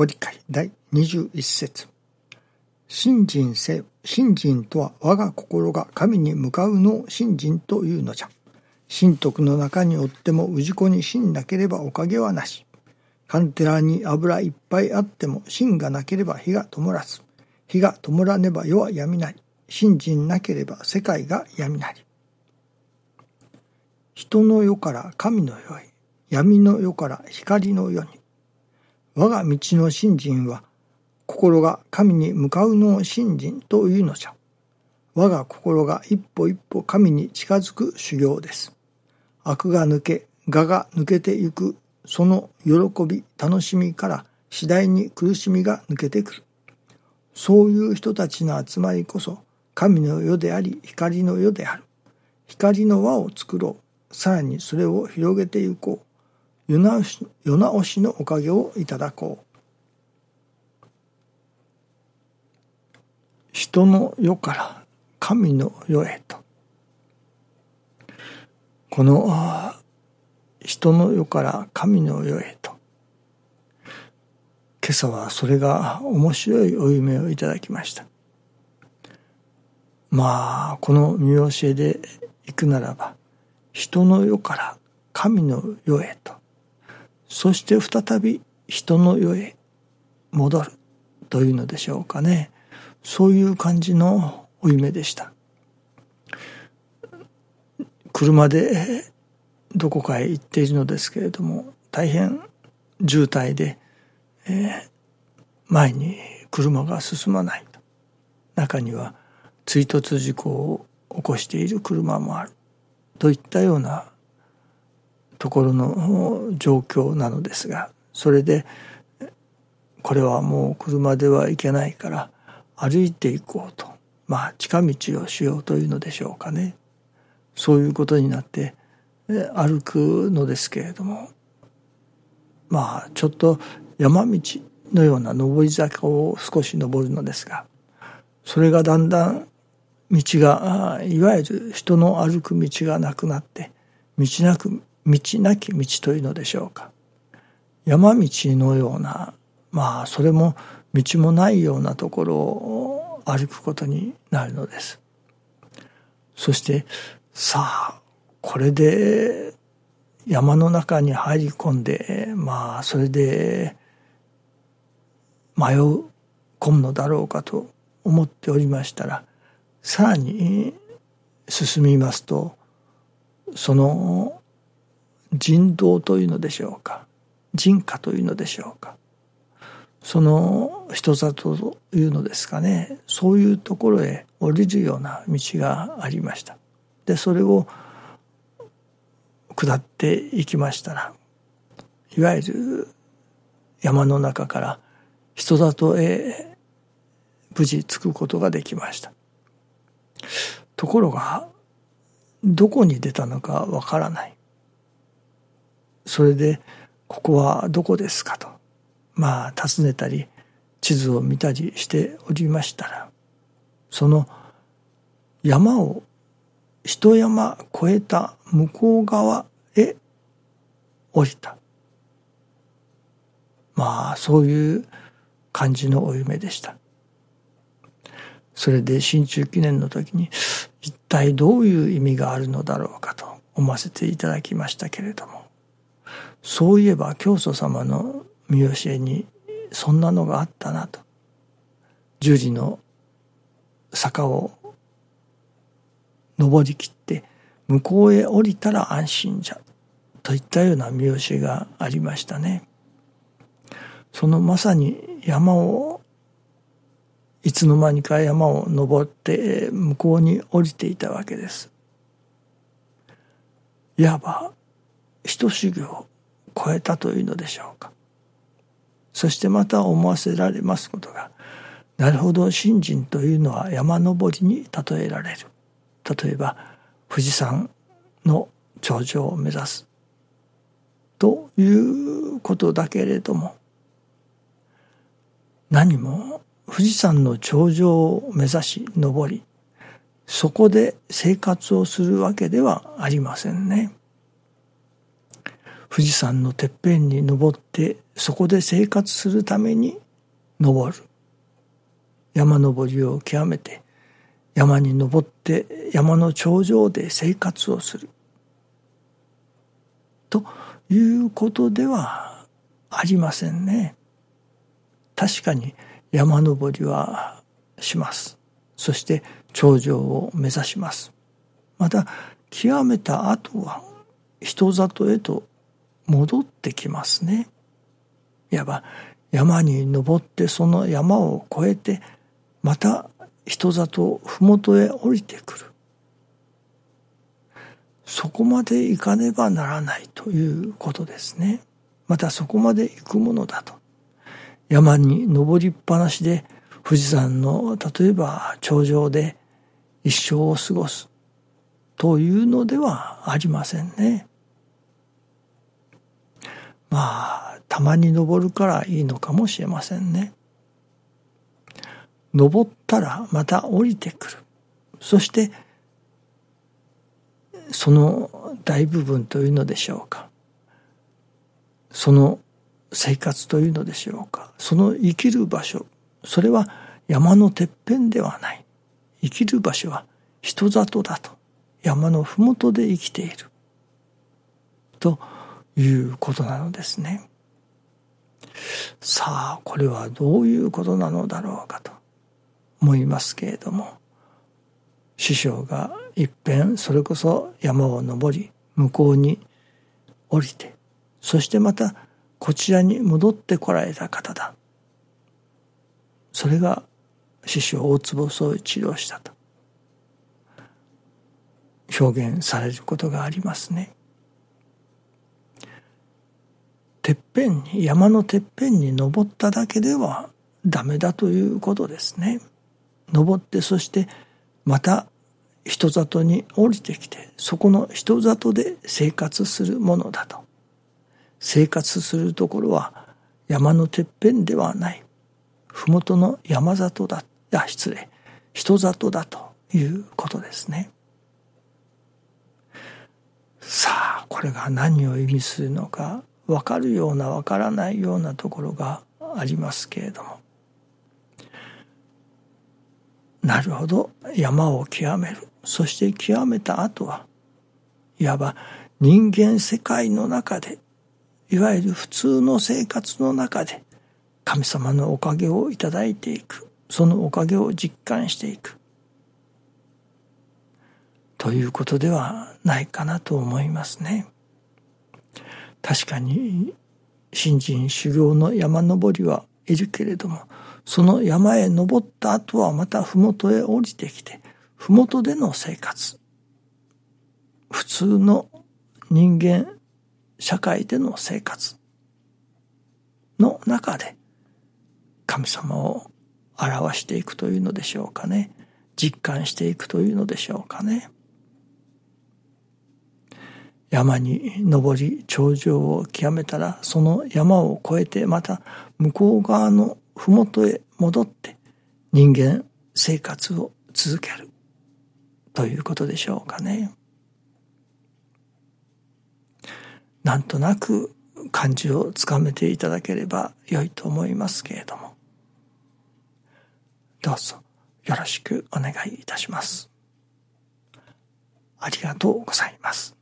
ご理解第21節信心せよ。信心とは我が心が神に向かうのを信心というのじゃ。神徳の中におっても氏子に信なければおかげはなし。カンテラに油いっぱいあっても芯がなければ火が灯らず。火が灯らねば世は闇なり。信心なければ世界が闇なり。人の世から神の世へ、闇の世から光の世に。我が道の信心は心が神に向かうのを信心というのじゃ。我が心が一歩一歩神に近づく修行です。悪が抜け、我が抜けてゆく、その喜び、楽しみから次第に苦しみが抜けてくる。そういう人たちの集まりこそ、神の世であり、光の世である。光の輪を作ろう。さらにそれを広げてゆこう。世直しのおかげをいただこう。人の世から神の世へと。この人の世から神の世へと。今朝はそれが面白いお夢をいただきました。まあこの見教えで行くならば人の世から神の世へと。そして再び人の世へ戻るというのでしょうかね。そういう感じの負い目でした。車でどこかへ行っているのですけれども大変渋滞で、えー、前に車が進まない。と中には追突事故を起こしている車もある。といったようなところの状況なのですがそれでこれはもう車では行けないから歩いていこうと。まあ近道をしようというのでしょうかね。そういうことになって歩くのですけれども。まあちょっと山道のような上り坂を少し登るのですがそれがだんだん道がいわゆる人の歩く道がなくなって道なく道なき道というのでしょうか山道のようなまあそれも道もないようなところを歩くことになるのです。そしてさあこれで山の中に入り込んでまあそれで迷い込むのだろうかと思っておりましたらさらに進みますとその人道というのでしょうか？人家というのでしょうか？その人里というのですかね？そういうところへ降りるような道がありました。でそれを下っていきましたらいわゆる山の中から人里へ無事着くことができました。ところがどこに出たのかわからない。それでここはどこですかと。まあ訪ねたり地図を見たりしておりましたらその山を一山越えた向こう側へ降りた。まあそういう感じのお夢でした。それで新中記念の時に一体どういう意味があるのだろうかと思わせていただきましたけれども。そういえば教祖様の見教えにそんなのがあったなと十字の坂を登りきって向こうへ降りたら安心じゃといったような見教えがありましたね。そのまさに山をいつの間にか山を登って向こうに降りていたわけです。いわば一修行超えたというのでしょうか。そしてまた思わせられますことがなるほど信心というのは山登りに例えられる例えば富士山の頂上を目指すということだけれども何も富士山の頂上を目指し登りそこで生活をするわけではありませんね。富士山のてっぺんに登ってそこで生活するために登る山登りを極めて山に登って山の頂上で生活をするということではありませんね。確かに山登りはします。そして頂上を目指します。また極めた後は人里へと戻ってきますね。いわば山に登ってその山を越えてまた人里麓へ降りてくる。そこまで行かねばならないということですね。またそこまで行くものだと。山に登りっぱなしで富士山の例えば頂上で一生を過ごすというのではありませんね。まあ、たまに登るからいいのかもしれませんね。登ったらまた降りてくる。そして、その大部分というのでしょうか。その生活というのでしょうか。その生きる場所。それは山のてっぺんではない。生きる場所は人里だと。山のふもとで生きている。ということなのですね。さあ、これはどういうことなのだろうかと思いますけれども、師匠が一遍それこそ山を登り、向こうに降りて、そしてまたこちらに戻ってこられた方だ。それが師匠大坪宗一郎したと表現されることがありますね。てっぺんに山のてっぺんに登っただけではダメだということですね。登ってそしてまた人里に降りてきてそこの人里で生活するものだと。生活するところは山のてっぺんではない。麓の山里だ。あ、失礼。人里だということですね。さあ、これが何を意味するのか分かるような分からないようなところがありますけれども。なるほど。山を極める。そして極めた後はいわば人間世界の中でいわゆる普通の生活の中で神様のおかげをいただいていく。そのおかげを実感していく。ということではないかなと思いますね。確かに新人修行の山登りはいるけれどもその山へ登った後はまた麓へ降りてきて麓での生活。普通の人間社会での生活。の中で神様を表していくというのでしょうかね。実感していくというのでしょうかね。山に登り頂上を極めたらその山を越えてまた向こう側の麓へ戻って人間生活を続けるということでしょうかね。なんとなく感じをつかめていただければ良いと思いますけれどもどうぞよろしくお願いいたします。ありがとうございます。